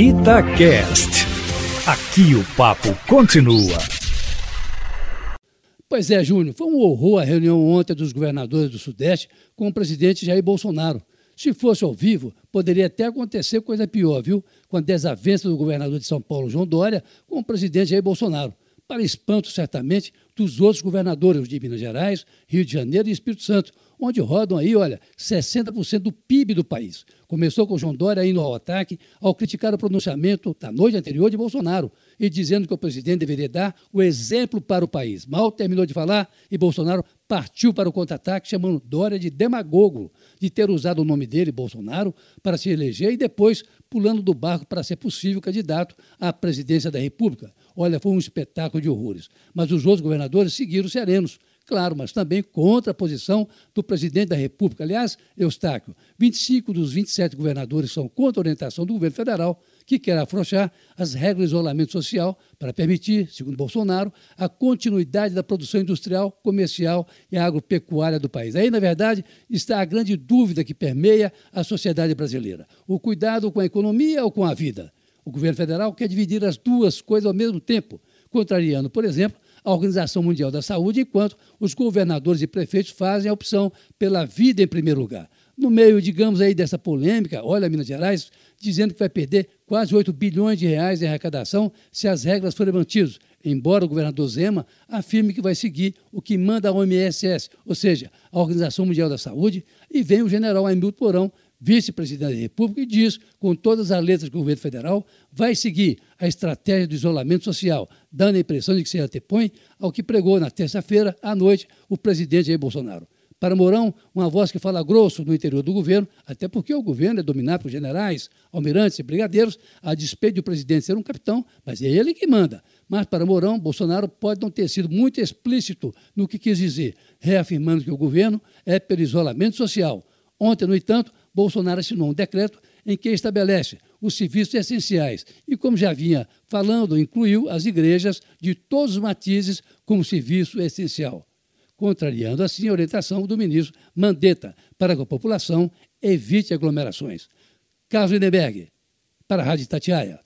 Itacast. Aqui o papo continua. Pois é, Júnior, foi um horror a reunião ontem dos governadores do Sudeste com o presidente Jair Bolsonaro. Se fosse ao vivo, poderia até acontecer coisa pior, viu? Com a desavença do governador de São Paulo, João Dória, com o presidente Jair Bolsonaro. Para espanto, certamente, dos outros governadores de Minas Gerais, Rio de Janeiro e Espírito Santo, onde rodam aí, olha, 60% do PIB do país. Começou com João Dória indo ao ataque ao criticar o pronunciamento da noite anterior de Bolsonaro e dizendo que o presidente deveria dar o exemplo para o país. Mal terminou de falar e Bolsonaro partiu para o contra-ataque, chamando Dória de demagogo, de ter usado o nome dele, Bolsonaro, para se eleger e depois pulando do barco para ser possível candidato à presidência da República. Olha, foi um espetáculo de horrores. Mas os outros governadores seguiram serenos, claro, mas também contra a posição do presidente da República. Aliás, Eustáquio, 25 dos 27 governadores são contra a orientação do governo federal, que quer afrouxar as regras de isolamento social para permitir, segundo Bolsonaro, a continuidade da produção industrial, comercial e agropecuária do país. Aí, na verdade, está a grande dúvida que permeia a sociedade brasileira: o cuidado com a economia ou com a vida? O governo federal quer dividir as duas coisas ao mesmo tempo, contrariando, por exemplo, a Organização Mundial da Saúde, enquanto os governadores e prefeitos fazem a opção pela vida em primeiro lugar. No meio, digamos aí, dessa polêmica, olha Minas Gerais dizendo que vai perder quase 8 bilhões de reais em arrecadação se as regras forem mantidas, embora o governador Zema afirme que vai seguir o que manda a OMS, ou seja, a Organização Mundial da Saúde, e vem o general Hamilton Porão vice-presidente da República, e diz, com todas as letras que o governo federal vai seguir a estratégia do isolamento social, dando a impressão de que se antepõe ao que pregou na terça-feira à noite o presidente Jair Bolsonaro. Para Mourão, uma voz que fala grosso no interior do governo, até porque o governo é dominado por generais, almirantes e brigadeiros, a despeito do presidente ser um capitão, mas é ele que manda. Mas para Mourão, Bolsonaro pode não ter sido muito explícito no que quis dizer, reafirmando que o governo é pelo isolamento social. Ontem, no entanto, Bolsonaro assinou um decreto em que estabelece os serviços essenciais e, como já vinha falando, incluiu as igrejas de todos os matizes como serviço essencial, contrariando assim a orientação do ministro Mandetta para que a população evite aglomerações. Carlos Lindenberg, para a Rádio Tatiaia.